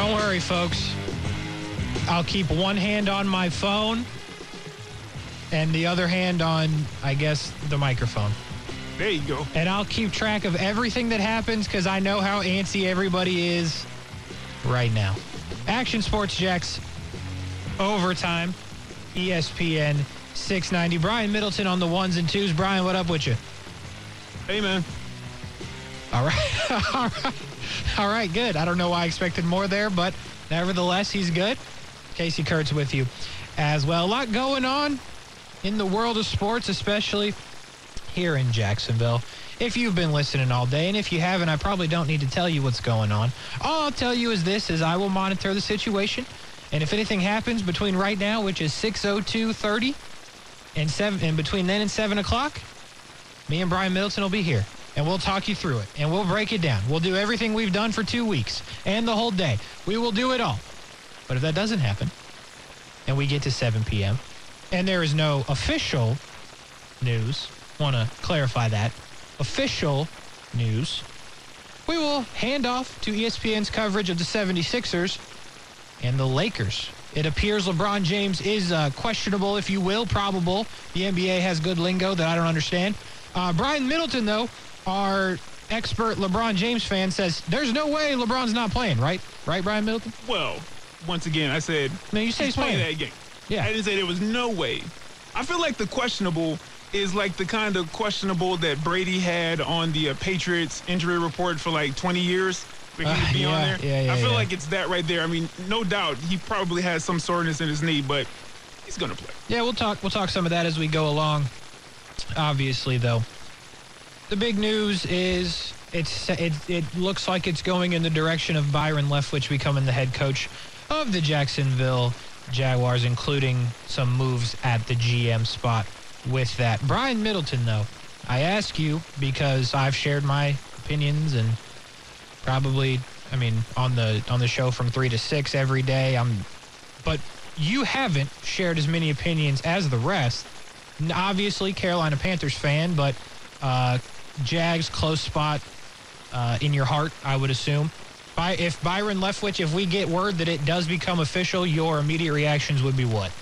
Don't worry, folks. I'll keep one hand on my phone and the other hand on, I guess, the microphone. There you go. And I'll keep track of everything that happens because I know how antsy everybody is right now. Action Sports Jax overtime, ESPN 690. Brian Middleton on the ones and twos. Brian, what up with you? Hey, man. All right. All right. All right, good. I don't know why I expected more there, but nevertheless, he's good. Casey Kurtz with you as well. A lot going on in the world of sports, especially here in Jacksonville. If you've been listening all day, and if you haven't, I probably don't need to tell you what's going on. All I'll tell you is this: is I will monitor the situation, and if anything happens between right now, which is 6:02:30, and seven, and between then and seven o'clock, me and Brian Middleton will be here, and we'll talk you through it, and we'll break it down. We'll do everything we've done for two weeks and the whole day. We will do it all. But if that doesn't happen, and we get to 7 p.m., and there is no official news, want to clarify that, official news, we will hand off to ESPN's coverage of the 76ers and the Lakers. It appears LeBron James is uh, questionable, if you will, probable. The NBA has good lingo that I don't understand. Uh, Brian Middleton, though, our expert LeBron James fan, says there's no way LeBron's not playing, right? Right, Brian Middleton? Well, once again, I said No, you say he's playing playing. that game. Yeah. I didn't say there was no way. I feel like the questionable is like the kind of questionable that Brady had on the uh, Patriots injury report for like 20 years. For him Uh, to be on there. yeah, yeah, I feel yeah. like it's that right there. I mean, no doubt he probably has some soreness in his knee, but he's gonna play. Yeah, we'll talk. We'll talk some of that as we go along. Obviously, though, the big news is it's it, it looks like it's going in the direction of Byron Leftwich becoming the head coach of the Jacksonville Jaguars, including some moves at the GM spot with that. Brian Middleton, though, I ask you because I've shared my opinions and probably, I mean, on the on the show from three to six every day. I'm but you haven't shared as many opinions as the rest. Obviously, Carolina Panthers fan, but uh, Jags close spot uh, in your heart, I would assume. By, if Byron Leftwich, if we get word that it does become official, your immediate reactions would be what?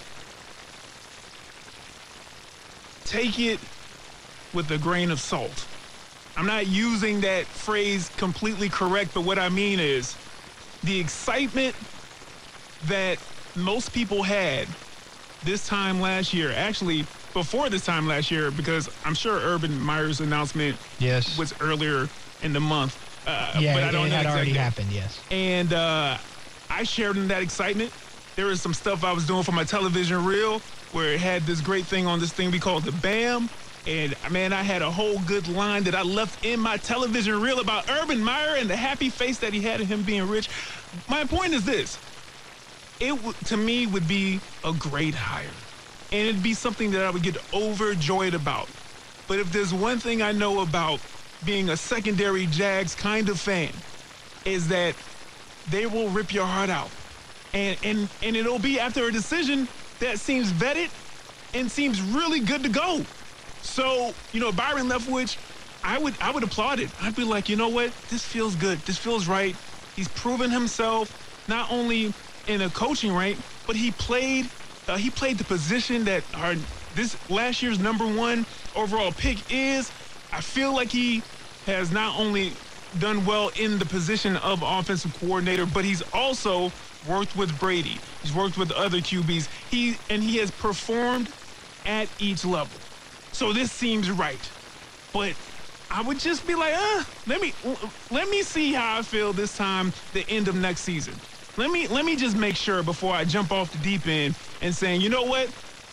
take it with a grain of salt. I'm not using that phrase completely correct, but what I mean is the excitement that most people had this time last year, actually before this time last year, because I'm sure Urban Meyer's announcement Yes. was earlier in the month. Uh, yeah, but I don't it know had already happened. Yes. And uh, I shared in that excitement. There was some stuff I was doing for my television reel where it had this great thing on this thing we call the BAM. And man, I had a whole good line that I left in my television reel about Urban Meyer and the happy face that he had of him being rich. My point is this it w- to me would be a great hire. And it'd be something that I would get overjoyed about. But if there's one thing I know about being a secondary Jags kind of fan, is that they will rip your heart out. And and and it'll be after a decision that seems vetted and seems really good to go. So, you know, Byron Leftwich, I would I would applaud it. I'd be like, you know what? This feels good. This feels right. He's proven himself not only in a coaching rank, but he played uh, he played the position that our this last year's number one overall pick is. I feel like he has not only done well in the position of offensive coordinator, but he's also worked with Brady. He's worked with other QBs. He and he has performed at each level. So this seems right. But I would just be like, uh, let me let me see how I feel this time the end of next season. Let me let me just make sure before I jump off the deep end and saying, you know what?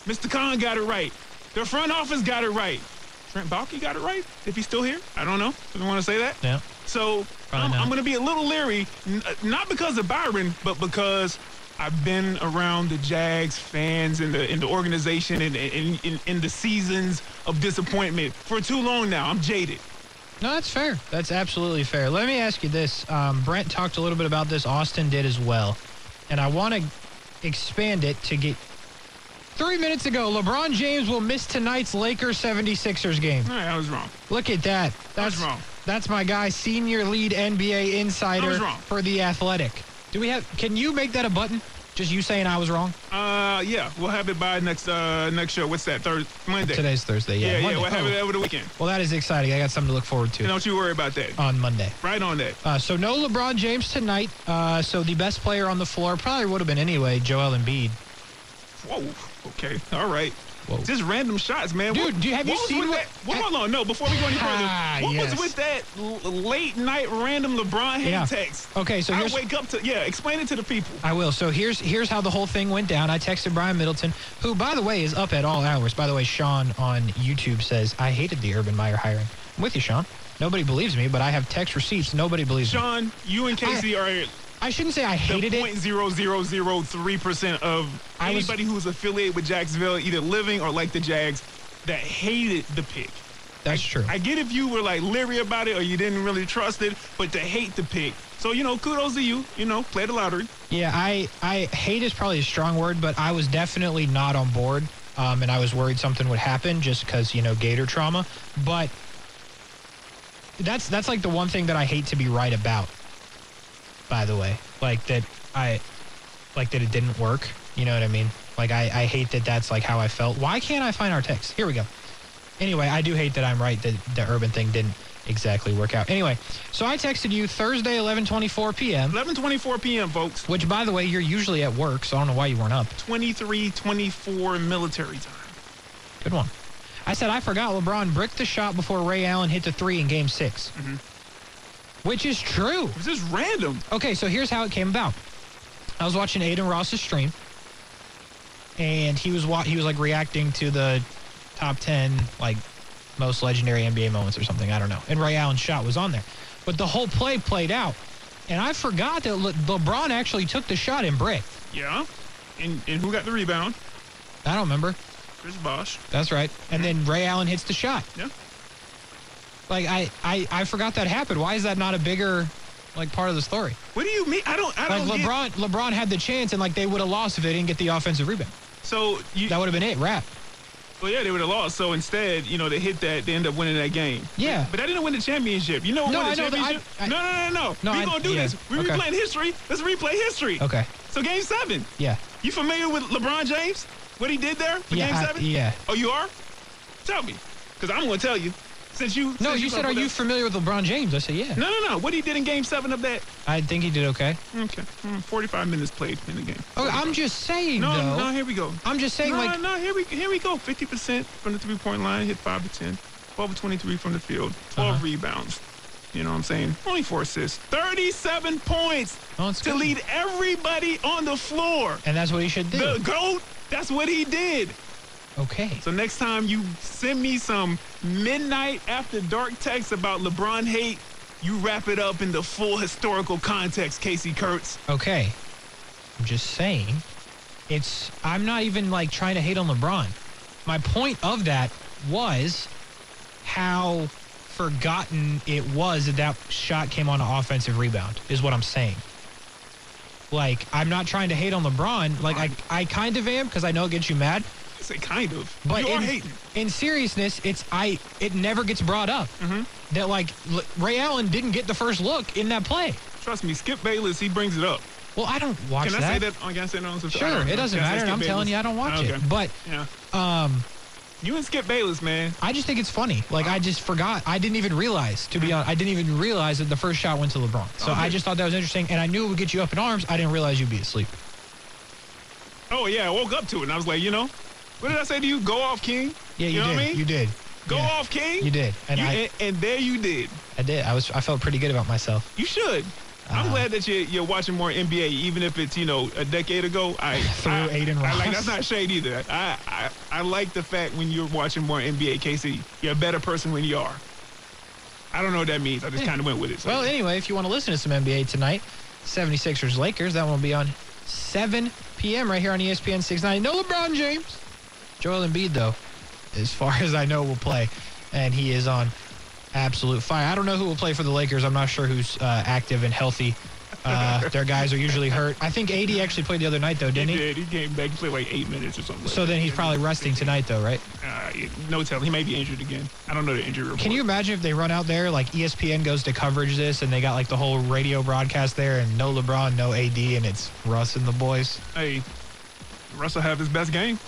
Mr. Khan got it right. The front office got it right. Trent Baalke got it right. If he's still here, I don't know. Doesn't want to say that. Yeah. So I'm. I'm going to be a little leery, n- not because of Byron, but because I've been around the Jags fans and the in the organization and in the seasons of disappointment for too long now. I'm jaded. No, that's fair. That's absolutely fair. Let me ask you this. Um, Brent talked a little bit about this. Austin did as well. And I want to expand it to get. Three minutes ago, LeBron James will miss tonight's Lakers 76ers game. Right, I was wrong. Look at that. That's wrong. That's my guy, senior lead NBA insider for The Athletic. Do we have? Can you make that a button? Just you saying I was wrong. Uh, yeah, we'll have it by next uh next show. What's that? Thursday, Monday. Today's Thursday. Yeah. Yeah, yeah, Monday. we'll have Oh. it over the weekend. Well, that is exciting. I got something to look forward to Don't you worry about that. on Monday. Right on that. Uh, so no LeBron James tonight. Uh, so the best player on the floor probably would have been anyway, Joel Embiid. Whoa. Okay. All right. Whoa. Just random shots, man. Dude, What- do you- have you seen what- that? Well, hold on. No, before we go any further, Ah, what yes. was with that l- late night random LeBron hate Yeah. text? Okay, so I here's- wake up to yeah. Explain it to the people. I will. So here's here's how the whole thing went down. I texted Brian Middleton, who by the way is up at all hours. By the way, Sean on YouTube says I hated the Urban Meyer hiring. I'm with you, Sean. Nobody believes me, but I have text receipts. Nobody believes me. Sean, you and Casey are I shouldn't say I the hated it. point zero zero zero three percent of I was- anybody who's affiliated with Jacksonville, either living or like the Jags, that hated the pick. That's true. I get if you were like leery about it or you didn't really trust it, but to hate the pick. So you know, kudos to you. You know, play the lottery. Yeah, I, I hate is probably a strong word, but I was definitely not on board. Um, and I was worried something would happen just because, you know, Gator trauma. But that's that's like the one thing that I hate to be right about, by the way. Like that I like that it didn't work. You know what I mean? Like I, I hate that that's like how I felt. Why can't I find our text? Here we go. Anyway, I do hate that I'm right that the urban thing didn't exactly work out. Anyway, so I texted you Thursday 11:24 p.m. 11:24 p.m. folks. Which, by the way, you're usually at work, so I don't know why you weren't up. 23:24 military time. Good one. I said I forgot LeBron bricked the shot before Ray Allen hit the three in Game 6 mm-hmm. Which is true. This is random. Okay, so here's how it came about. I was watching Adin Ross's stream, and he was wa- he was like reacting to the top ten like most legendary NBA moments or something. I don't know. And Ray Allen's shot was on there, but the whole play played out, and I forgot that Le- LeBron actually took the shot and bricked. Yeah. And and who got the rebound? I don't remember. Chris Bosh. That's right. And then Ray Allen hits the shot. Yeah. Like I, I, I forgot that happened. Why is that not a bigger like part of the story? What do you mean? I don't. I Like don't get- LeBron, LeBron had the chance, and like they would have lost if they didn't get the offensive rebound. So you. That would have been it. Wrap. Well, yeah, they would have lost. So instead, you know, they hit that. They end up winning that game. Yeah. But that didn't win the championship. You know who No, won the I know that- I- championship? I- no, no, no, no. No, we I- gonna do yeah. this. We're okay. replaying history. Let's replay history. Okay. So game seven. Yeah. You familiar with LeBron James? What he did there for Yeah. game I- seven? yeah. Oh, you are? Tell me, because I'm gonna tell you. Since you. No, since you said, are you familiar with LeBron James? I said, yeah. No, no, no. What he did in game seven of that? I think he did okay. Okay. Mm, 45 minutes played in the game. Okay, I'm just saying No, though. no. Here we go. I'm just saying no, like no, here we here we go. Fifty percent from the three point line, hit five to ten. 12 of 23 from the field, 12 Uh-huh. rebounds. You know what I'm saying? Only four assists. 37 points Oh, to good. lead everybody on the floor. and that's what he should do. The GOAT, that's what he did. Okay. So next time you send me some midnight after dark text about LeBron hate, you wrap it up in the full historical context, Casey Kurtz. Okay. I'm just saying it's I'm not even like trying to hate on LeBron. My point of that was how forgotten it was that that shot came on an offensive rebound is what I'm saying. Like I'm not trying to hate on LeBron. Like I I kind of am because I know it gets you mad. I say kind of. But you are in, hating. in seriousness, it's I. It never gets brought up Mm-hmm. that like L- Ray Allen didn't get the first look in that play. Trust me, Skip Bayless, he brings it up. Well, I don't watch Can I that. say that? Oh, can I say that on some Sure, it doesn't matter. I'm telling you, I don't watch okay. it. But Yeah. um, You and Skip Bayless, man. I just think it's funny. Like I just forgot. I didn't even realize. To be honest, I didn't even realize that the first shot went to LeBron. So I just thought that was interesting, and I knew it would get you up in arms. I didn't realize you'd be asleep. Oh, yeah, I woke up to it and I was like, you know, what did I say to you? Go off, King. Yeah, you, know did. I mean? You did. Go Yeah. off, King. You did, and You- I, and, and there you did. I did. I was. I felt pretty good about myself. You should. I'm Uh, glad that you're, you're watching more NBA, even if it's you know a decade ago. I Through I, Adin I like that's not shade either. I, I I like the fact when you're watching more NBA, KC, you're a better person when you are. I don't know what that means. I just Yeah. kind of went with it. So. Well, anyway, if you want to listen to some NBA tonight, 76ers Lakers, that one will be on 7 p.m. right here on ESPN 690. No LeBron James. Joel Embiid, though, as far as I know, will play, and he is on absolute fire. I don't know who will play for the Lakers. I'm not sure who's uh, active and healthy. Uh, their guys are usually hurt. I think AD actually played the other night, though, didn't he? did. He came back. He played like eight minutes or something. So then he's probably resting tonight, though, right? Uh, no telling. He may be injured again. I don't know the injury report. Can you imagine if they run out there like ESPN goes to coverage this and they got like the whole radio broadcast there and no LeBron, no AD, and it's Russ and the boys? Hey, Russell have his best game.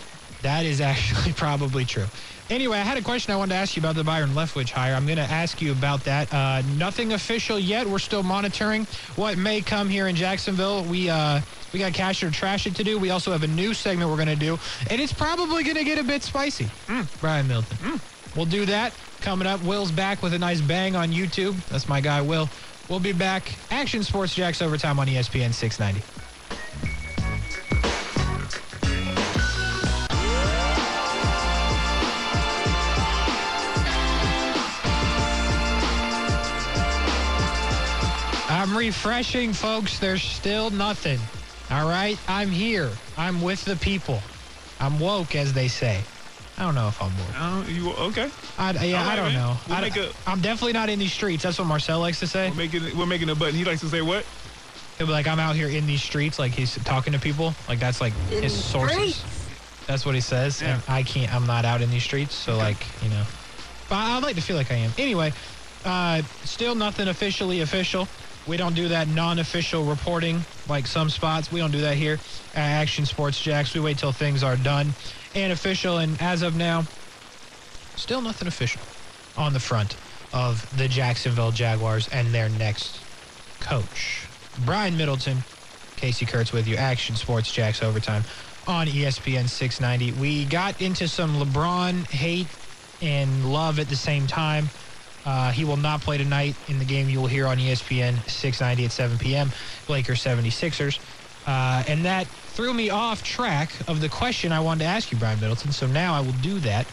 That is actually probably true. Anyway, I had a question I wanted to ask you about the Byron Leftwich hire. I'm going to ask you about that. Uh, nothing official yet. We're still monitoring what may come here in Jacksonville. We uh, we got cash or trash it to do. We also have a new segment we're going to do, and it's probably going to get a bit spicy. Brian Middleton. We'll do that coming up. Will's back with a nice bang on YouTube. That's my guy, Will. We'll be back. Action Sports Jax overtime on ESPN 690. Refreshing, folks. There's still nothing. All right? I'm here. I'm with the people. I'm woke, as they say. I don't know if I'm woke. Uh, you okay? I, yeah, All right, I don't man. know. We'll I, make a- I'm definitely not in these streets. That's what Marcel likes to say. We're making we're making a button. He likes to say what? He'll be like, I'm out here in these streets. Like he's talking to people. Like that's like In his sources. streets. That's what he says. Yeah. And I can't, I'm not out in these streets. So like, you know, but I'd like to feel like I am. Anyway, uh, still nothing officially official. We don't do that non-official reporting like some spots. We don't do that here at Action Sports Jax. We wait till things are done and official. And as of now, still nothing official on the front of the Jacksonville Jaguars and their next coach. Brian Middleton, Casey Kurtz with you, Action Sports Jax Overtime on ESPN 690. We got into some LeBron hate and love at the same time. Uh, he will not play tonight in the game you will hear on ESPN 690 at 7 p.m. Lakers 76ers. Uh, and that threw me off track of the question I wanted to ask you, Brian Middleton. So now I will do that.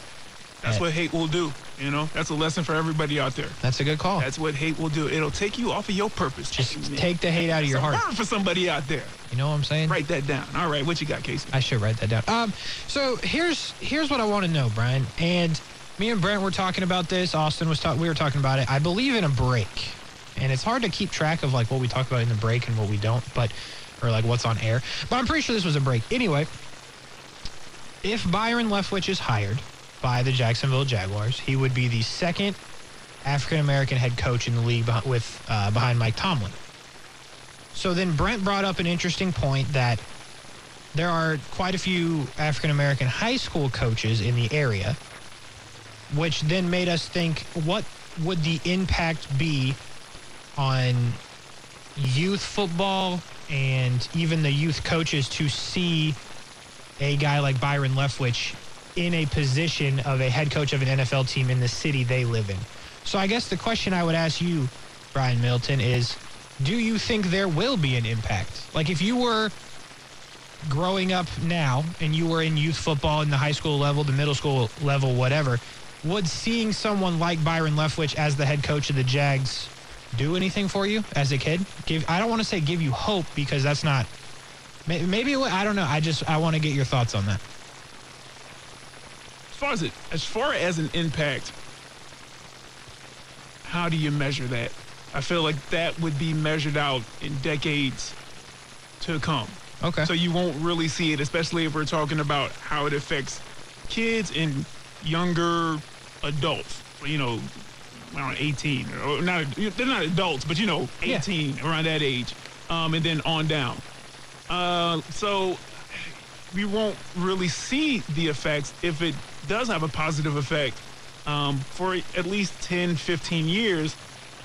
That's Yeah. what hate will do. You know, that's a lesson for everybody out there. That's a good call. That's what hate will do. It'll take you off of your purpose. Just man. take the hate out of your It's a heart. word for somebody out there. You know what I'm saying? Write that down. All right, what you got, Casey? I should write that down. Um, so here's here's what I want to know, Brian. And me and Brent were talking about this. Austin was talking. We were talking about it. I believe in a break, and it's hard to keep track of like what we talk about in the break and what we don't, but or like what's on air. But I'm pretty sure this was a break. Anyway, if Byron Leftwich is hired by the Jacksonville Jaguars, he would be the second African American head coach in the league beh- with uh, behind Mike Tomlin. So then Brent brought up an interesting point that there are quite a few African American high school coaches in the area, which then made us think what would the impact be on youth football and even the youth coaches to see a guy like Byron Leftwich in a position of a head coach of an NFL team in the city they live in. So I guess the question I would ask you, Brian Middleton, is do you think there will be an impact? Like if you were growing up now and you were in youth football in the high school level, the middle school level, whatever, would seeing someone like Byron Leftwich as the head coach of the Jags do anything for you as a kid? Give I don't want to say give you hope because that's not maybe it would- I don't know. I just I want to get your thoughts on that. As far as it, as far as an impact, how do you measure that? I feel like that would be measured out in decades to come. Okay. So you won't really see it, especially if we're talking about how it affects kids and younger adults. You know, around 18 or not. They're not adults, but you know, Yeah. 18 around that age, um, and then on down. Uh, so we won't really see the effects if it does have a positive effect um, for at least 10, 15 years,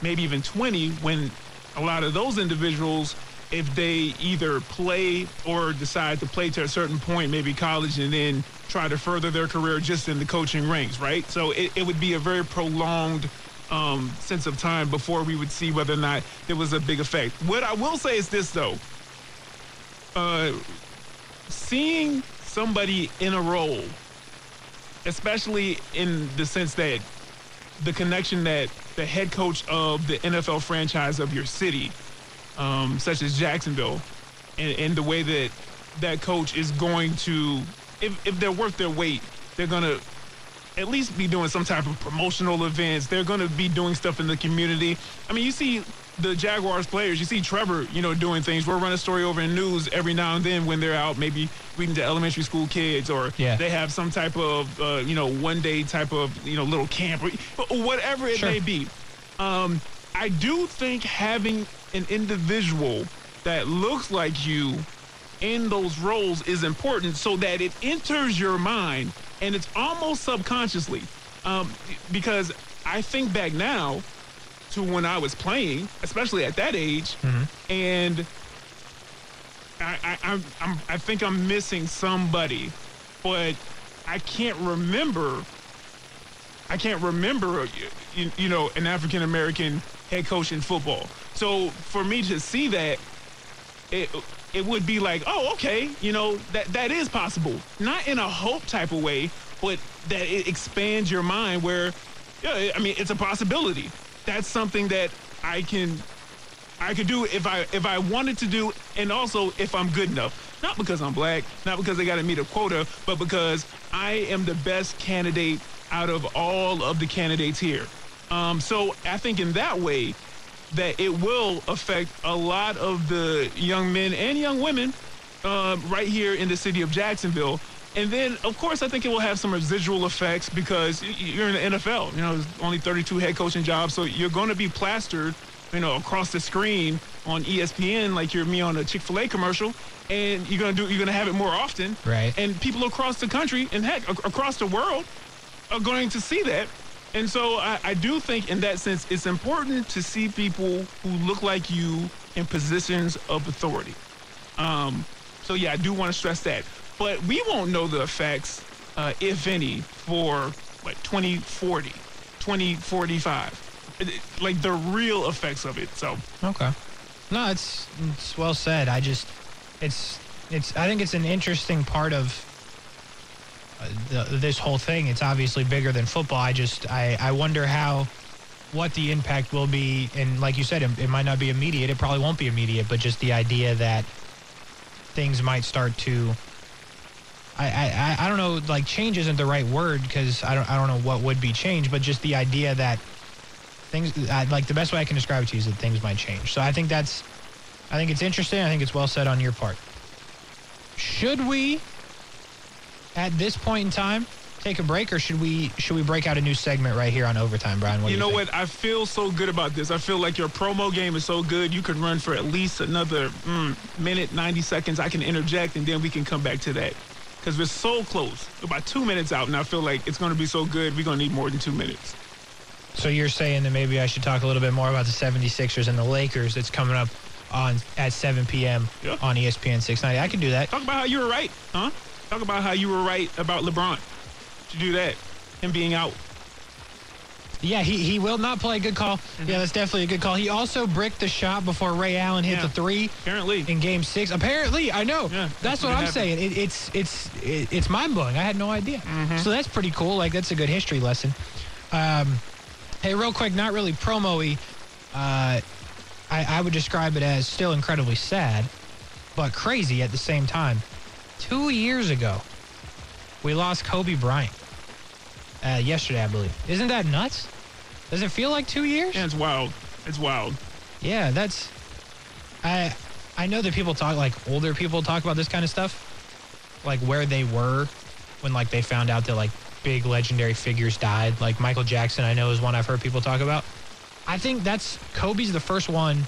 maybe even 20, when a lot of those individuals, if they either play or decide to play to a certain point, maybe college, and then try to further their career just in the coaching ranks, right? So it, it would be a very prolonged um, sense of time before we would see whether or not there was a big effect. What I will say is this, though. Uh, seeing somebody in a role, especially in the sense that the connection that the head coach of the NFL franchise of your city, um, such as Jacksonville, and, and the way that that coach is going to, if, if they're worth their weight, they're going to at least be doing some type of promotional events. They're going to be doing stuff in the community. I mean, you see the Jaguars players. You see Trevor, you know, doing things. We'll run a story over in news every now and then when they're out, maybe reading to elementary school kids, or Yeah. they have some type of, uh, you know, one day type of, you know, little camp, or whatever it Sure. may be. Um, I do think having an individual that looks like you in those roles is important so that it enters your mind and it's almost subconsciously. Um, because I think back now to when I was playing, especially at that age, and I, I, I'm, I'm, I think I'm missing somebody, but I can't remember. I can't remember, you, you know, an African American head coach in football. So for me to see that, it it would be like, oh, okay, you know, that that is possible. Not in a hope type of way, but that it expands your mind where, yeah, I mean, it's a possibility. That's something that I can I could do if I if I wanted to do, and also if I'm good enough. Not because I'm black, not because I got to meet a quota, but because I am the best candidate out of all of the candidates here. Um, so I think in that way, that it will affect a lot of the young men and young women um, right here in the city of Jacksonville. And then, of course, I think it will have some residual effects because you're in the NFL. You know, there's only 32 head coaching jobs, so you're going to be plastered, you know, across the screen on ESPN like you're me on a Chick-fil-A commercial, and you're going to do you're going to have it more often. Right. And people across the country and heck ac- across the world are going to see that. And so I, I do think in that sense, it's important to see people who look like you in positions of authority. Um, so yeah, I do want to stress that. But we won't know the effects, uh, if any, for like 2040, 2045. It- it- Like the real effects of it. So Okay. No, it's it's well said. I just it's it's I think it's an interesting part of the, this whole thing. It's obviously bigger than football. I just I I wonder how what the impact will be and like you said it, it might not be immediate. It probably won't be immediate, but just the idea that things might start to I, I, I- don't know like change isn't the right word because I don't I don't know what would be change, but just the idea that things I, like the best way I can describe it to you is that things might change. So I think that's I think it's interesting. I think it's well said on your part. Should we at this point in time take a break or should we should we break out a new segment right here on overtime, Brian? What do you you know think? what? I feel so good about this. I feel like your promo game is so good. You can run for at least another mm, minute, 90 seconds. I can interject and then we can come back to that. Because we're so close. About two minutes out, and I feel like it's going to be so good, we're going to need more than two minutes. So you're saying that maybe I should talk a little bit more about the 76ers and the Lakers that's coming up on at 7 p.m. Yeah. on ESPN 690. I can do that. Talk about how you were right, huh? Talk about how you were right about LeBron. To do that, him being out. Yeah, he, he will not play. Good call. Yeah, that's definitely a good call. He also bricked the shot before Ray Allen hit Yeah. the three Apparently. in Game Six. Apparently, I know. Yeah, that's that's what what I'm happened. saying. It, it's it's it, it's mind blowing. I had no idea. Mm-hmm. So that's pretty cool. Like that's a good history lesson. Um, hey, real quick, not really promo-y. Uh, I, I would describe it as still incredibly sad, but crazy at the same time. Two years ago, we lost Kobe Bryant. Uh, yesterday, I believe. Isn't that nuts? Does it feel like two years? Yeah, it's wild. It's wild. Yeah, that's. I I know that people talk like older people talk about this kind of stuff, like where they were when like they found out that like big legendary figures died. Like Michael Jackson, I know is one I've heard people talk about. I think that's Kobe's the first one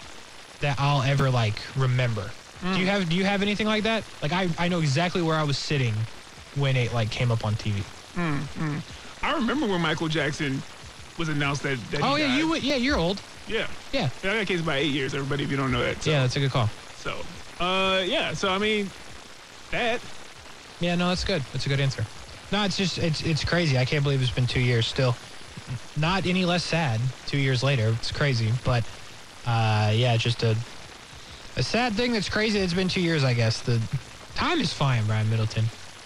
that I'll ever like remember. Do you have Do you have anything like that? Like I I know exactly where I was sitting when it like came up on TV. I remember when Michael Jackson was announced that. that he Oh yeah, died. you would- yeah you're old. Yeah. Yeah Yeah, I got kids about eight years, everybody, if you don't know that. So, yeah that's a good call. So, uh, yeah. So, I mean, that. Yeah, no, that's good. That's a good answer. No, it's just it's it's crazy. I can't believe it's been two years still. Not any less sad two years later. It's crazy, but uh, yeah, just a a sad thing that's crazy. It's been two years, I guess. The time is flying, Brian Middleton,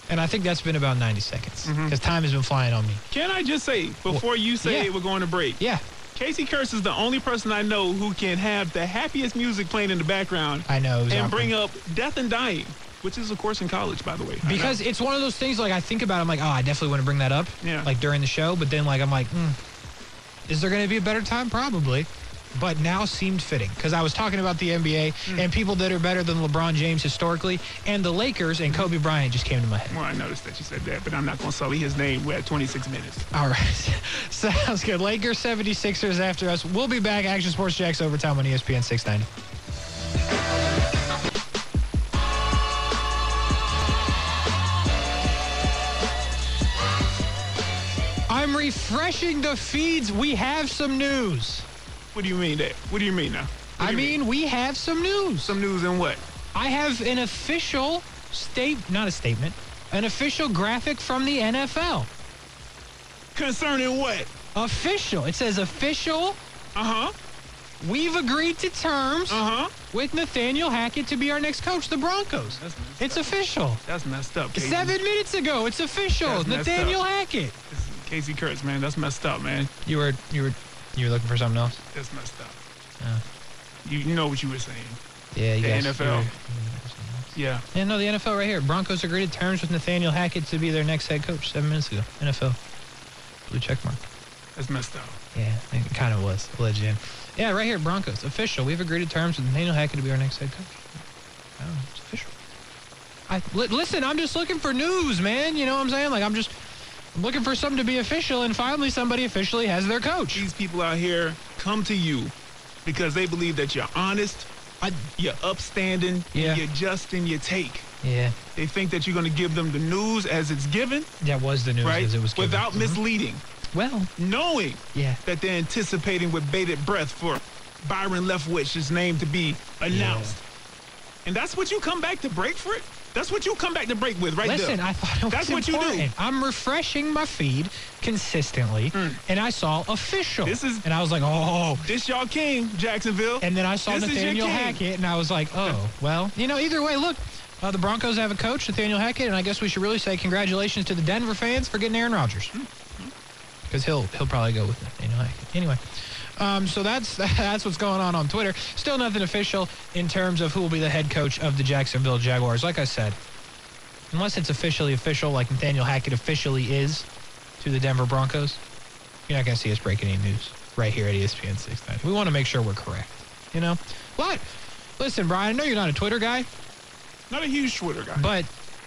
and I think that's been about ninety seconds because time has been flying on me. Can I just say, before you say yeah. we're going to break, Yeah, Casey Kurtz is the only person I know who can have the happiest music playing in the background I know. and awkward. bring up Death and Dying, which is, of course, in college, by the way. Because it's one of those things like I think about. it, I'm like, oh, I definitely want to bring that up, Yeah. like during the show. But then like I'm like, mm, is there going to be a better time? Probably, but now seemed fitting because I was talking about the NBA hmm. and people that are better than LeBron James historically, and the Lakers and Kobe Bryant just came to my head. Well, I noticed that you said that, but I'm not going to sully his name. We're at 26 minutes. All right. Sounds good. Lakers 76ers after us. We'll be back. Action Sports Jax overtime on ESPN 690. I'm refreshing the feeds. We have some news. What do you mean that? What do you mean now? What I do you mean, we have some news. some news in what? I have an official state, not a statement, an official graphic from the NFL. Concerning what? Official. It says official. Uh huh. We've agreed to terms Uh huh. with Nathaniel Hackett to be our next coach, the Broncos. That's messed It's official. That's messed up. Casey. Seven minutes ago, it's official. That's Nathaniel up. Hackett. Casey Kurtz, man. That's messed up, man. You were you were you were looking for something else. That's messed up. Yeah. You, you know what you were saying. Yeah, you The guys- NFL. Yeah. Yeah, no, the NFL right here. Broncos agreed to terms with Nathaniel Hackett to be their next head coach seven minutes ago. NFL. Blue check mark. That's messed up. Yeah, it kind of was. Legend. Yeah, right here, Broncos. Official. We've agreed to terms with Nathaniel Hackett to be our next head coach. Oh, it's official. I, li- listen, I'm just looking for news, man. You know what I'm saying? Like, I'm just looking for something to be official, and finally somebody officially has their coach. These people out here come to you because they believe that you're honest, you're upstanding, Yeah. you're just in your take. yeah, They think that you're going to give them the news as it's given, that was the news right? as it was given. Without Mhm. misleading, Well, knowing yeah. that they're anticipating with bated breath for Byron Leftwich's name to be announced. And that's what you come back to break for it? That's what you come back to break with right Listen, there. I thought it was That's what you do. important. I'm refreshing my feed consistently, and I saw official. This is- and I was like, oh. This y'all king, Jacksonville. And then I saw This Nathaniel. Hackett, and I was like, oh, well, you know, either way, look, uh, the Broncos have a coach, Nathaniel Hackett, and I guess we should really say congratulations to the Denver fans for getting Aaron Rodgers. Because he'll he'll probably go with Nathaniel Hackett. Anyway. Um, so that's that's what's going on on Twitter. Still nothing official in terms of who will be the head coach of the Jacksonville Jaguars. Like I said, unless it's officially official, like Nathaniel Hackett officially is to the Denver Broncos, you're not going to see us break any news right here at ESPN 690. We want to make sure we're correct, you know? But listen, Brian, I know you're not a Twitter guy, Not a huge Twitter guy. but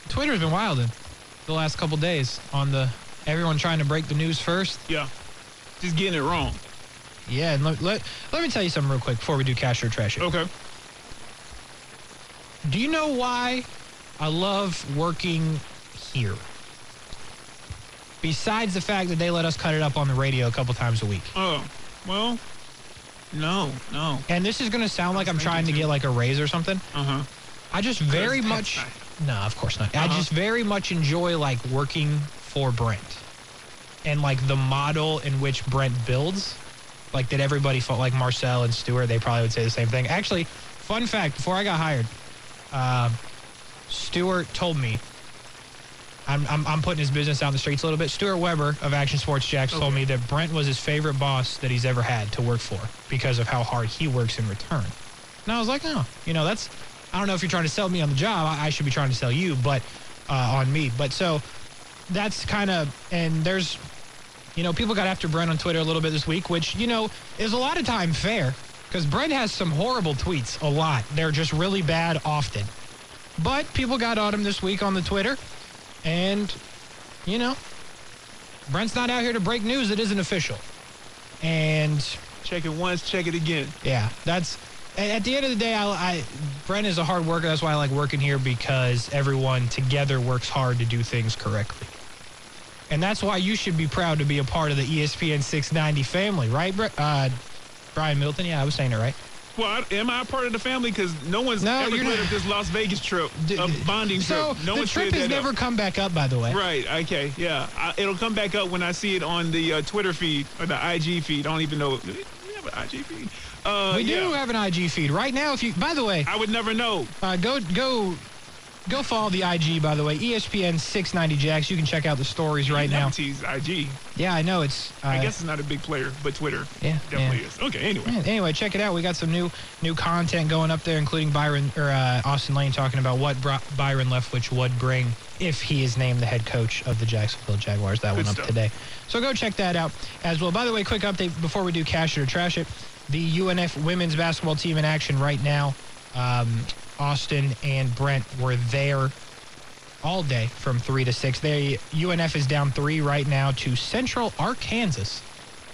Twitter's been wilding the last couple days on the everyone trying to break the news first. yeah. Just getting it wrong. Yeah, and let, let, let me tell you something real quick before we do cash or trash it. Okay. Do you know why I love working here? Besides the fact that they let us cut it up on the radio a couple times a week. Oh, well, no, no. And this is going to sound like I'm trying to get like a raise or something. Uh huh. I just very much No, of course not. I Uh-huh. just very much enjoy like working for Brent. And like the model in which Brent builds. Like that everybody felt like Marcel and Stewart, they probably would say the same thing. Actually, fun fact, before I got hired, uh, Stewart told me I'm, I'm, I'm putting his business down the streets a little bit. Stuart Weber of Action Sports Jax told me that Brent was his favorite boss that he's ever had to work for because of how hard he works in return. And I was like, oh, you know, that's, I don't know if you're trying to sell me on the job. I, I should be trying to sell you, but uh, on me. But so that's kind of, and there's, you know, people got after Brent on Twitter a little bit this week, which, you know, is a lot of time fair because Brent has some horrible tweets, a lot. They're just really bad often. But people got on him this week on the Twitter, and, you know, Brent's not out here to break news that isn't official. And Check it once, check it again. yeah, that's at the end of the day. I, I Brent is a hard worker. That's why I like working here because everyone together works hard to do things correctly. And that's why you should be proud to be a part of the ESPN 690 family, right, uh, Brian Middleton? Yeah, I was saying it right. Well, I- am I a part of the family? Because no one's No, ever cleared up this Las Vegas trip, D- a bonding so trip. No the one's trip has never up. come back up, by the way. Right. Okay. Yeah. I, it'll come back up when I see it on the uh, Twitter feed or the IG feed. I don't even know. Do we have an IG feed? Uh, We do yeah. have an IG feed right now. If you, by the way, I would never know. uh, go go Go follow the IG, by the way, ESPN 690 Jacks. You can check out the stories right now. Tease IG. Yeah, I know it's. Uh, I guess it's not a big player, but Twitter Yeah, definitely yeah. is. Okay, anyway. Yeah, anyway, check it out. We got some new new content going up there, including Byron or uh, Austin Lane talking about what Bri- Byron Leftwich would bring if he is named the head coach of the Jacksonville Jaguars. That Good went up stuff. today. So go check that out as well. By the way, quick update before we do cash it or trash it. The UNF women's basketball team in action right now. Um, Austin and Brent were there all day from 3 to 6. They UNF is down 3 right now to Central Arkansas.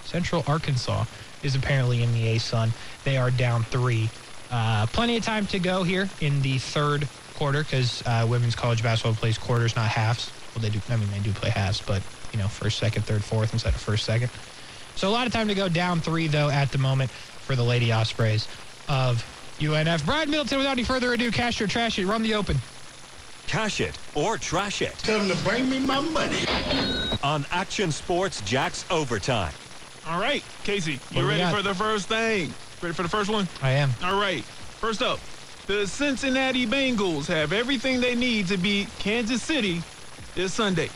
Central Arkansas is apparently in the ASUN. They are down 3. Uh, plenty of time to go here in the third quarter because uh, women's college basketball plays quarters, not halves. Well, they do. I mean, they do play halves, but you know, first, second, third, fourth instead of first, second. So a lot of time to go. Down three though at the moment for the Lady Ospreys of UNF. Brian Middleton, without any further ado, cash or trash it. Run the open. Cash it or trash it Tell them to bring me my money. on Action Sports Jack's Overtime. All right, Casey, you we ready got? for the first thing? Ready for the first one? I am. All right. First up, the Cincinnati Bengals have everything they need to beat Kansas City this Sunday.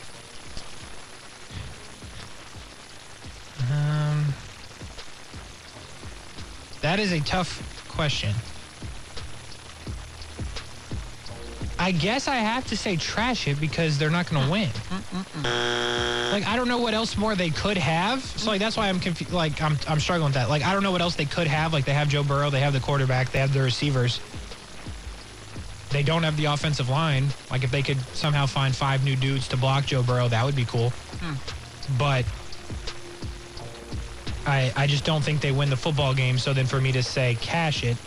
Um, that is a tough question. I guess I have to say trash it because they're not going to win. Like I don't know what else more they could have. So like that's why I'm confused. Like I'm I'm struggling with that. Like I don't know what else they could have. Like they have Joe Burrow, they have the quarterback, they have the receivers. They don't have the offensive line. Like if they could somehow find five new dudes to block Joe Burrow, that would be cool. But I I just don't think they win the football game. So then for me to say cash it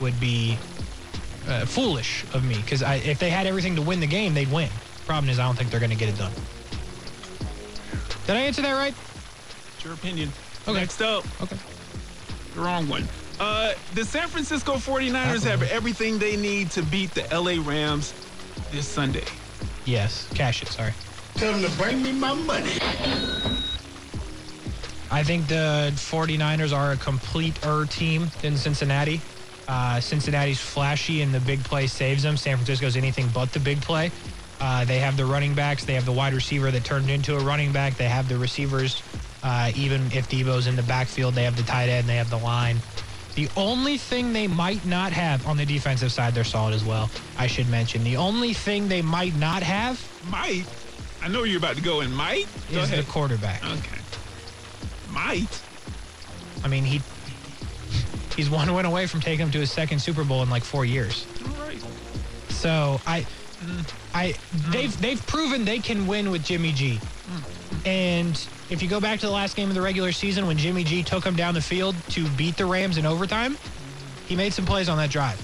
would be uh, foolish of me because if they had everything to win the game, they'd win. Problem is, I don't think they're going to get it done. Did I answer that right? It's your opinion. Okay. Next up, Okay. the wrong one. Uh, the San Francisco 49ers have everything they need to beat the LA Rams this Sunday. Yes, cash it. Sorry. Tell them to bring me my money. I think the 49ers are a complete-er team than Cincinnati. Uh, Cincinnati's flashy and the big play saves them. San Francisco's anything but the big play. Uh, they have the running backs. They have the wide receiver that turned into a running back. They have the receivers. Uh, even if Deebo's in the backfield, they have the tight end. They have the line. The only thing they might not have on the defensive side, they're solid as well. I should mention the only thing they might not have Might. I know you're about to go in might. Go is ahead. the quarterback. Okay. Might. I mean, he he's one win away from taking him to his second Super Bowl in like four years. Right. So I, I they've they've proven they can win with Jimmy G. And if you go back to the last game of the regular season when Jimmy G took him down the field to beat the Rams in overtime, he made some plays on that drive.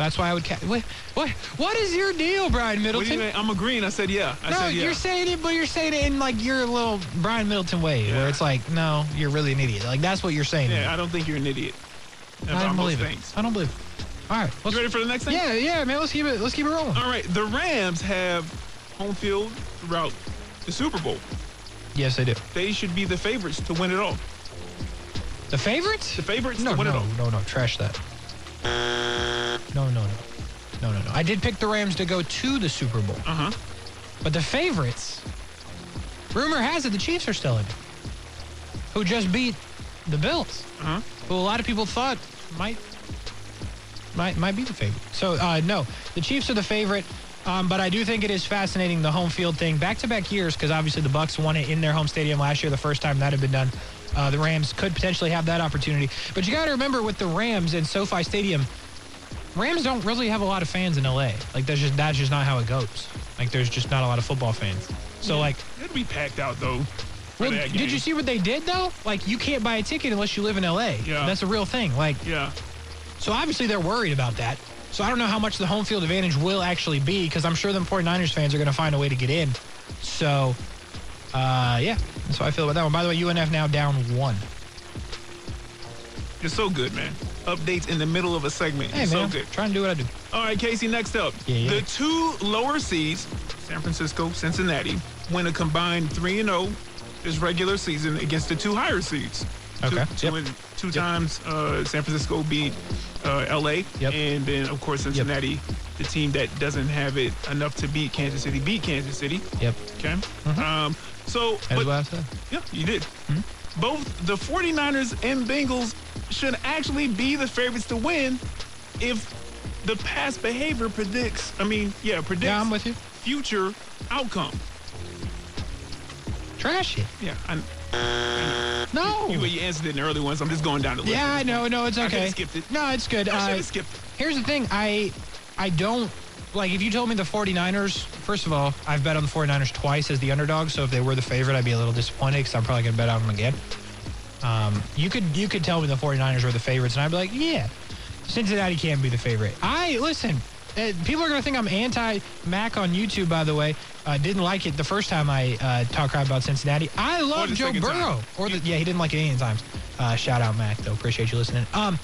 That's why I would. Ca- what, what what is your deal, Brian Middleton? you mean? I'm agreeing. I said yeah. I no, said yeah. you're saying it, but you're saying it in like your little Brian Middleton way, Yeah. where it's like, no, you're really an idiot. Like that's what you're saying. yeah, I don't think you're an idiot. I don't believe it. I don't believe it. All right, You ready for the next thing? yeah, yeah, man. Let's keep it. Let's keep it rolling. All right. The Rams have home field throughout the Super Bowl. Yes, they do. They should be the favorites to win it all. The favorites? The favorites No, to win no, it all. no, no. Trash that. No, no, no, no, no, no. I did pick the Rams to go to the Super Bowl, Uh huh. but the favorites. Rumor has it the Chiefs are still in it. Who just beat the Bills? Uh huh. who a lot of people thought might might might be the favorite. So uh, no, the Chiefs are the favorite. Um, but I do think it is fascinating the home field thing, back-to-back years, because obviously the Bucs won it in their home stadium last year, the first time that had been done. Uh, the Rams could potentially have that opportunity, but you got to remember with the Rams and SoFi Stadium, Rams don't really have a lot of fans in LA. Like that's just that's just not how it goes. Like there's just not a lot of football fans. So like It'd be packed out though. well, did you see what they did though? Like you can't buy a ticket unless you live in LA. Yeah. That's a real thing. Like Yeah. so obviously they're worried about that. So I don't know how much the home field advantage will actually be because I'm sure the 49ers fans are going to find a way to get in. So uh, yeah, that's how I feel about that one. By the way, UNF now down one. You're so good, man. Updates in the middle of a segment. Hey You're man, so good. trying to do what I do. All right, Casey, next up. Yeah, yeah. The two lower seeds, San Francisco, Cincinnati, win a combined 3 and 0 this regular season against the two higher seeds. Okay. Two, Yep. two, two times uh, San Francisco beat uh, LA, Yep. and then, of course, Cincinnati the team that doesn't have it enough to beat Kansas City beat Kansas City. Yep. Okay. Um, so, That's but- what I said. yeah, you did. Both the 49ers and Bengals should actually be the favorites to win if the past behavior predicts, I mean, yeah, predicts Yeah, I'm with you. future outcome. Trash it. Yeah, I, No. you, you answered it in the early ones. I'm just going down the list. yeah, I know. No, it's okay. could've skipped it. No, it's good. I Uh, skipped it. Here's the thing. I I don't like if you told me the 49ers, first of all, I've bet on the 49ers twice as the underdog, so if they were the favorite, I'd be a little disappointed because I'm probably going to bet on them again. Um, you could you could tell me the 49ers were the favorites and I'd be like, "Yeah. Cincinnati can be the favorite." I listen, uh, people are going to think I'm anti-Mac on YouTube by the way. Uh, didn't like it the first time I uh, talked crap about Cincinnati. I love Joe second time. Burrow. Or the, yeah, he didn't like it any times. Uh, shout out Mac though. Appreciate you listening. Um,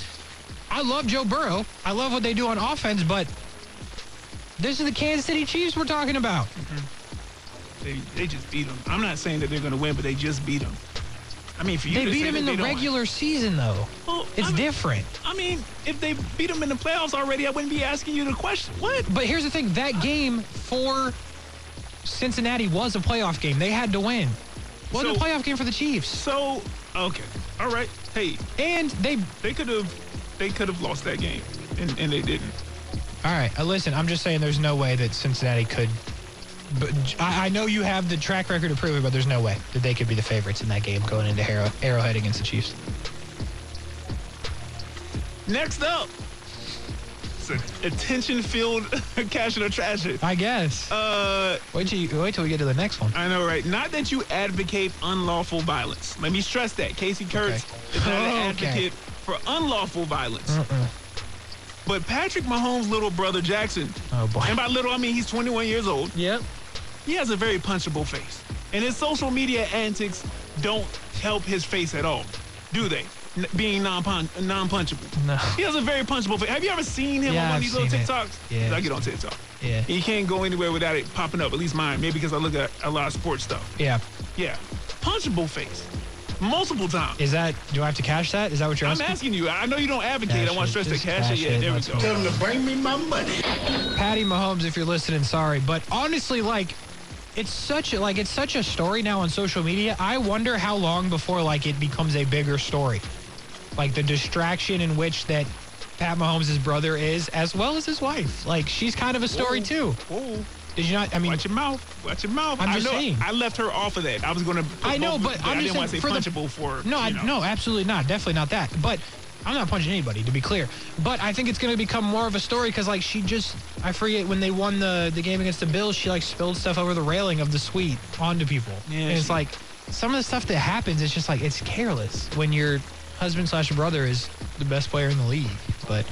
I love Joe Burrow. I love what they do on offense, but this is the Kansas City Chiefs we're talking about. They, they just beat them. I'm not saying that they're going to win, but they just beat them. I mean, for you They to beat that in the regular season, though. Well, It's I mean- different. I mean, if they beat them in the playoffs already, I wouldn't be asking you the question. What? But here's the thing: that game for Cincinnati was a playoff game. They had to win. Wasn't a playoff game for the Chiefs, So, okay, all right. Hey, and they. they could have, they could have lost that game, and, and they didn't. All right, uh, listen. I'm just saying, there's no way that Cincinnati could. But I, I know you have the track record to prove it, but there's no way that they could be the favorites in that game going into Arrow, Arrowhead against the Chiefs. Next up, it's an attention field cash or trash. I guess. Uh, wait till you, wait till we get to the next one. I know, right? Not that you advocate unlawful violence. Let me stress that. Casey Kurtz Okay. is not an Okay. advocate for unlawful violence. But Patrick Mahomes' little brother Jackson, Oh boy. and by little I mean he's 21 years old. Yep. He has a very punchable face, and his social media antics don't help his face at all, do they? N- being non-pun- non-punchable. No. He has a very punchable face. Have you ever seen him Yeah, on one of these little seen it. TikToks? Yeah. I get on TikTok. Yeah. You can't go anywhere without it popping up. At least mine, maybe because I look at a lot of sports stuff. Yeah. Yeah, punchable face, multiple times. Is that? Do I have to cash that? Is that what you're asking? I'm asking? asking you. I know you don't advocate. Cash I want it. to stress the Just cash, cash it. Yeah, it. there we Let's go. go. Tell them to bring me my money. Patty Mahomes, if you're listening, sorry, but honestly, like, it's such a like it's such a story now on social media. I wonder how long before like it becomes a bigger story, like the distraction in which that Pat Mahomes' brother is, as well as his wife. Like she's kind of a story too. Whoa. Did you not? I mean, Watch your mouth. Watch your mouth. I'm I just know. saying. I left her off of that. I was going to. I know, but I'm I just didn't want to say saying for the- for. No, I, no, absolutely not. Definitely not that. But I'm not punching anybody, to be clear. But I think it's going to become more of a story because, like, she just, I forget when they won the, the game against the Bills, she, like, spilled stuff over the railing of the suite onto people. Yeah, and it's she- like, some of the stuff that happens, it's just like, it's careless when your husband slash brother is the best player in the league. But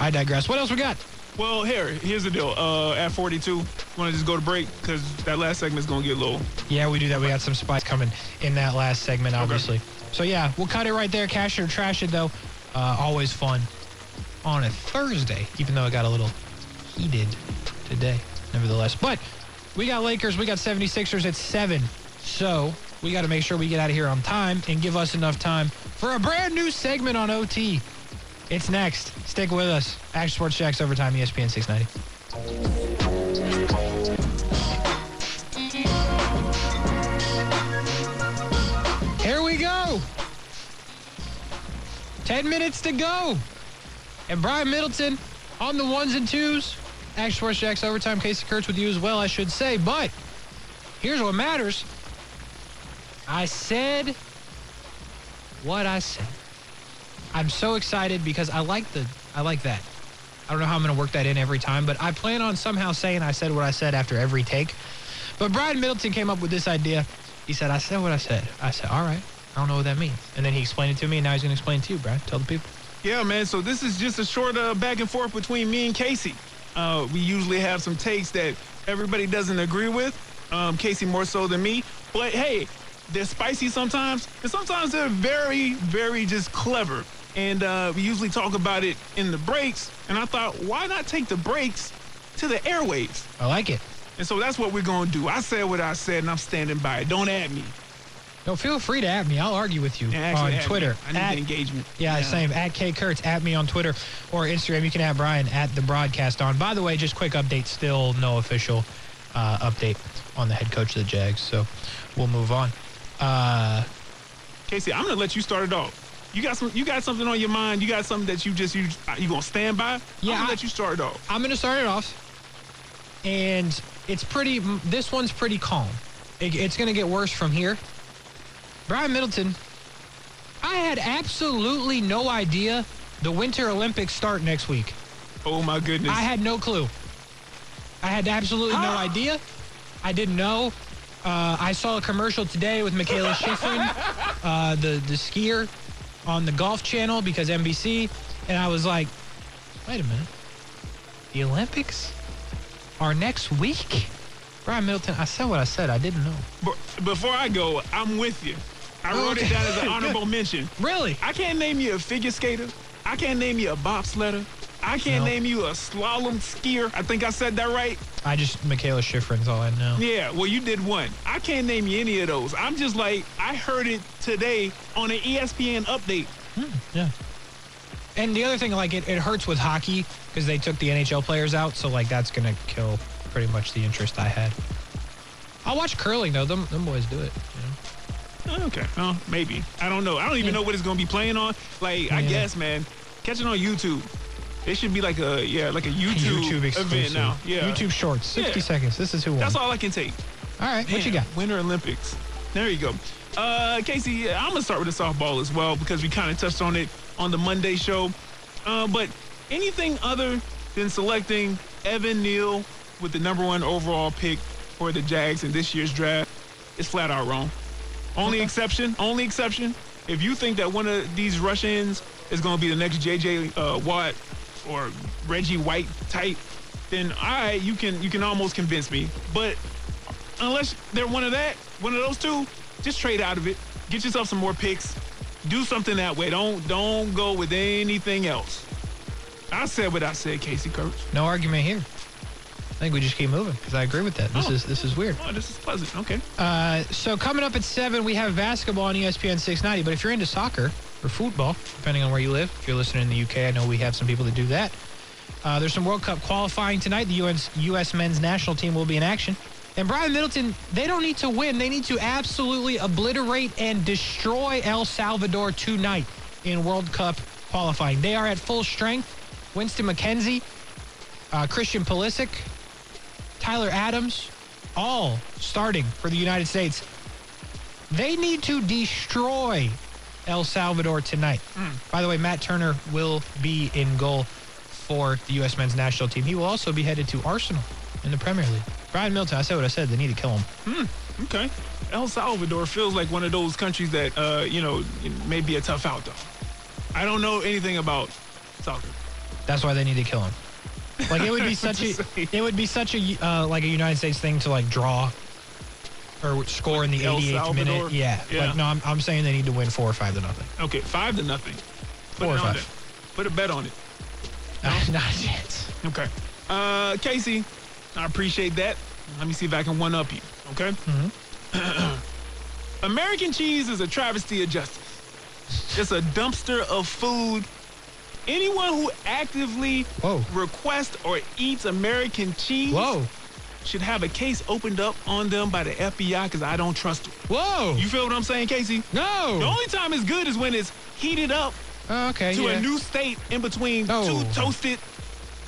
I digress. What else we got? Well, here, here's the deal. Uh, at 42, want to just go to break because that last segment's going to get low. Yeah, we do that. We got some spice coming in that last segment, obviously. So yeah, we'll cut it right there. Cash it or trash it, though. Uh, always fun on a Thursday, even though it got a little heated today, nevertheless. But we got Lakers, we got 76ers at 7. So we got to make sure we get out of here on time and give us enough time for a brand new segment on OT. It's next. Stick with us. Action Sports Jax Overtime, ESPN 690. Here we go. 10 minutes to go. And Brian Middleton on the ones and twos. Action Sports Jax Overtime. Casey Kurtz with you as well, I should say. But here's what matters. I said what I said. I'm so excited because I like the I like that. I don't know how I'm going to work that in every time, but I plan on somehow saying I said what I said after every take. But Brian Middleton came up with this idea. He said, I said what I said. I said, all right. I don't know what that means. And then he explained it to me, and now he's going to explain it to you, Brian. Tell the people. Yeah, man. So this is just a short uh, back and forth between me and Casey. Uh, we usually have some takes that everybody doesn't agree with. Um, Casey more so than me. But hey, they're spicy sometimes, and sometimes they're very, very just clever. And uh, we usually talk about it in the breaks. And I thought, why not take the breaks to the airwaves? I like it. And so that's what we're gonna do. I said what I said, and I'm standing by it. Don't add me. No, feel free to at me. I'll argue with you Yeah, on add me. Twitter. I need At- engagement. Yeah, same. At K Kurtz, at me on Twitter or Instagram. You can at Brian at the broadcast on. By the way, just quick update. Still no official uh, update on the head coach of the Jags. So we'll move on. Uh, Casey, I'm gonna let you start it off. You got some. You got something on your mind. You got something that you just you you gonna stand by. Yeah, I'm gonna I- let you start it off. I'm going to start it off, and it's pretty. This one's pretty calm. It, it's going to get worse from here. Brian Middleton. I had absolutely no idea the Winter Olympics start next week. Oh my goodness. I had no clue. I had absolutely no idea. I didn't know. Uh, I saw a commercial today with Mikaela Shiffrin, uh, the the skier, on the Golf Channel because NBC, and I was like, wait a minute, the Olympics are next week. Brian Middleton, I said what I said. I didn't know. But before I go, I'm with you. I Oh, wrote okay. it down as an honorable mention. Really? I can't name you a figure skater. I can't name you a bobsledder. I can't name you a slalom skier. I think I said that right. I just Mikaela Shiffrin's all I know. Yeah, well, you did one. I can't name you any of those. I'm just like, I heard it today on an ESPN update. Hmm, yeah. And the other thing, like, it, it hurts with hockey because they took the NHL players out. So, like, that's going to kill pretty much the interest I had. I'll watch curling, though. Them, them boys do it. You know? Oh, okay, well, maybe. I don't know. I don't even Yeah. know what it's gonna be playing on. Like, I guess, man, catch it on YouTube. It should be like a yeah, like a YouTube, YouTube event now. Yeah, YouTube shorts, 60 Yeah. seconds. This is who won. That's all I can take. All right. What you got? Winter Olympics. There you go. Uh, Casey, I'm gonna start with the softball as well because we kind of touched on it on the Monday show. Uh, but anything other than selecting Evan Neal with the number one overall pick for the Jags in this year's draft is flat out wrong. Only exception, only exception, if you think that one of these Russians is going to be the next J.J. Uh, Watt or Reggie White type, then right, you can you can almost convince me. But unless they're one of that, one of those two, just trade out of it. Get yourself some more picks. Do something that way. Don't don't go with anything else. I said what I said, Casey. No argument here. I think we just keep moving because I agree with that. This Oh. is this is weird. Oh, this is pleasant. Okay. Uh, so coming up at seven, we have basketball on ESPN 690. But if you're into soccer or football, depending on where you live, if you're listening in the UK, I know we have some people that do that. Uh, there's some World Cup qualifying tonight. The US, U.S. men's national team will be in action. And Brian Middleton, they don't need to win. They need to absolutely obliterate and destroy El Salvador tonight in World Cup qualifying. They are at full strength. Weston McKennie, uh, Christian Pulisic, Tyler Adams, all starting for the United States. They need to destroy El Salvador tonight. By the way, Matt Turner will be in goal for the U.S. men's national team. He will also be headed to Arsenal in the Premier League. Brian Middleton, I said what I said. They need to kill him. Okay. El Salvador feels like one of those countries that, uh, you know, may be a tough out, though. I don't know anything about soccer. That's why they need to kill him. Like it would be such a, it would be such a uh, like a United States thing to like draw or score in the El 88th Salvador? minute. Yeah. Yeah. Like no, I'm, I'm saying they need to win four or five to nothing. Okay, five to nothing. Put Four or five. Put a bet on it. Not a chance. Okay. Uh, Casey, I appreciate that. Let me see if I can one up you. Okay. American cheese is a travesty of justice. It's a dumpster of food. Anyone who actively Whoa. requests or eats American cheese Whoa. should have a case opened up on them by the FBI because I don't trust them. Whoa. You feel what I'm saying, Casey? no. The only time it's good is when it's heated up Oh, okay. to yeah. a new state in between Oh. two toasted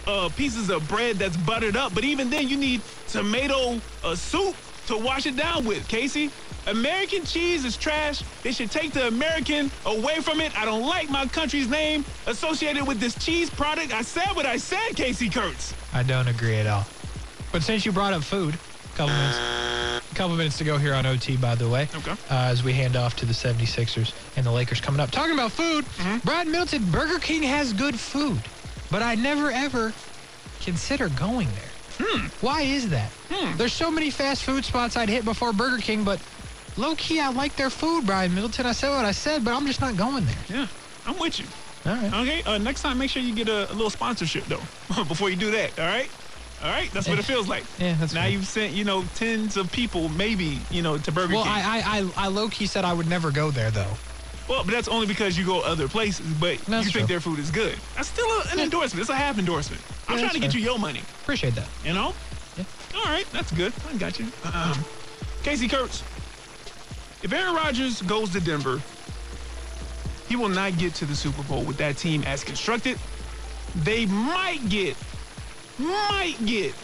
uh, pieces of bread that's buttered up. But even then, you need tomato uh, soup to wash it down with, Casey. American cheese is trash. They should take the American away from it. I don't like my country's name associated with this cheese product. I said what I said, Casey Kurtz. I don't agree at all. But since you brought up food, a couple minutes, a couple minutes to go here on OT, by the way. Okay. Uh, as we hand off to the 76ers and the Lakers coming up. Talking about food, Brad Milton, Burger King has good food, but I never ever consider going there. Why is that? Hmm. There's so many fast food spots I'd hit before Burger King, but low key, I like their food, Brian Middleton. I said what I said, but I'm just not going there. Yeah, I'm with you. All right. Okay, uh, next time make sure you get a, a little sponsorship though before you do that. All right. All right, that's what it feels like. Yeah, that's now fair. you've sent you know tens of people, maybe you know, to Burger Well, King. I, I, I, I low key said I would never go there though. Well, but that's only because you go other places. But That's you true. think their food is good. That's still a, an endorsement. It's a half endorsement. I'm Yeah, trying to get fair. you your money. Appreciate that. You know. Yeah. All right, that's good. I got you. Um, Casey Kurtz. If Aaron Rodgers goes to Denver, he will not get to the Super Bowl with that team as constructed. They might get, might get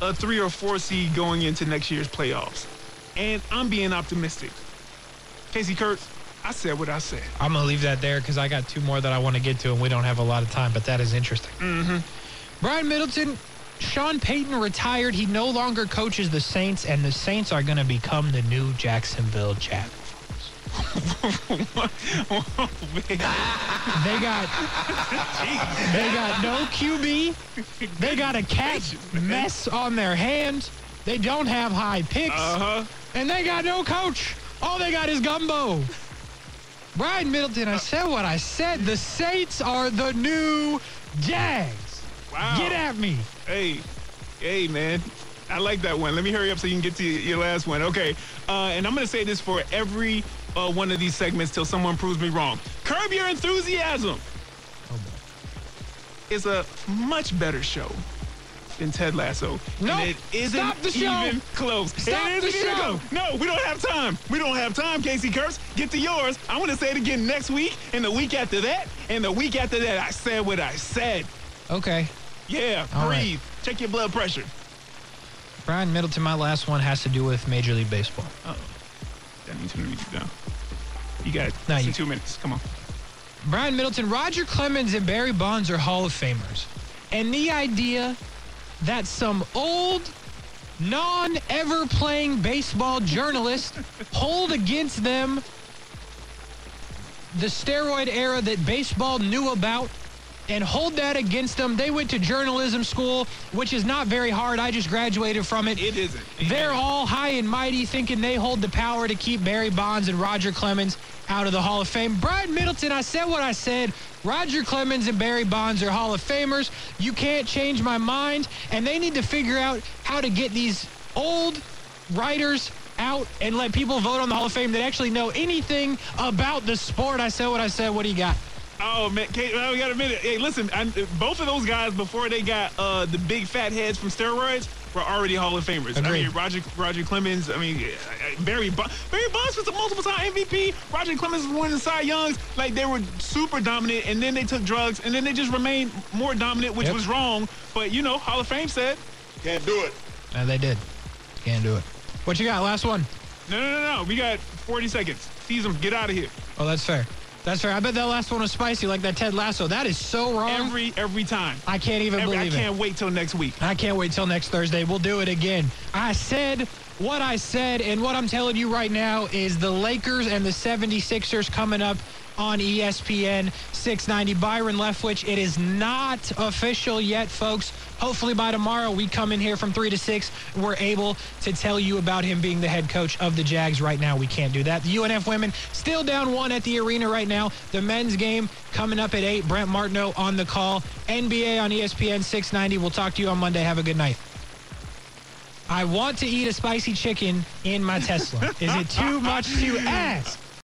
a three or four seed going into next year's playoffs. And I'm being optimistic. Casey Kurtz, I said what I said. I'm gonna leave that there because I got two more that I want to get to, and we don't have a lot of time. But that is interesting. Mm-hmm. Brian Middleton, Sean Payton retired. He no longer coaches the Saints, and the Saints are gonna become the new Jacksonville Jaguars. oh. They got they got no QB. They got a cat mess on their hands. They don't have high picks, Uh-huh. and they got no coach. All they got is gumbo. Brian Middleton, I said what I said. The Saints are the new Jags. Wow. Get at me. Hey, hey, man. I like that one. Let me hurry up so you can get to your last one. Okay. Uh, and I'm going to say this for every uh, one of these segments till someone proves me wrong. Curb Your Enthusiasm is a much better show than Ted Lasso. No, and it isn't stop the show. even close. Stop it the show. No, we don't have time. We don't have time, Casey Kurtz. Get to yours. I want to say it again next week, and the week after that, and the week after that. I said what I said. Okay. Yeah, All right. breathe. Check your blood pressure. Brian Middleton, my last one has to do with Major League Baseball. Oh, that means to you down. You got less than you- two minutes. Come on. Brian Middleton, Roger Clemens, and Barry Bonds are Hall of Famers. And the idea that some old, non ever playing baseball journalist hold against them the steroid era that baseball knew about and hold that against them. They went to journalism school, which is not very hard. I just graduated from it. It isn't. They're all high and mighty, thinking they hold the power to keep Barry Bonds and Roger Clemens out of the Hall of Fame. Brian Middleton, I said what I said. Roger Clemens and Barry Bonds are Hall of Famers. You can't change my mind. And they need to figure out how to get these old writers out and let people vote on the Hall of Fame that actually know anything about the sport. I said what I said. What do you got? Oh man, Kate, well, we got a minute. Hey, listen, I, both of those guys before they got uh, the big fat heads from steroids were already Hall of Famers. I mean, Roger Roger Clemens. I mean, uh, Barry Bo- Barry Bonds was a multiple time MVP. Roger Clemens was winning Cy Youngs. Like they were super dominant, and then they took drugs, and then they just remained more dominant, which Yep. was wrong. But you know, Hall of Fame said, Can't do it. Uh, they did. Can't do it. What you got? Last one. no, no, no, no. We got 40 seconds. Tease them. Get out of here. Oh, that's fair. That's right. I bet that last one was spicy, like that Ted Lasso. That is so wrong. Every every time. I can't even Every, I believe can't it. wait till next week. I can't wait till next Thursday. We'll do it again. I said what I said, and what I'm telling you right now is the Lakers and the 76ers coming up on ESPN 690. Byron Leftwich, it is not official yet, folks. Hopefully by tomorrow we come in here from 3 to 6. We're able to tell you about him being the head coach of the Jags. Right now we can't do that. The UNF women still down one at the arena right now. The men's game coming up at 8. Brent Martineau on the call. NBA on ESPN 690. We'll talk to you on Monday. Have a good night. I want to eat a spicy chicken in my Tesla. Is it too much to ask?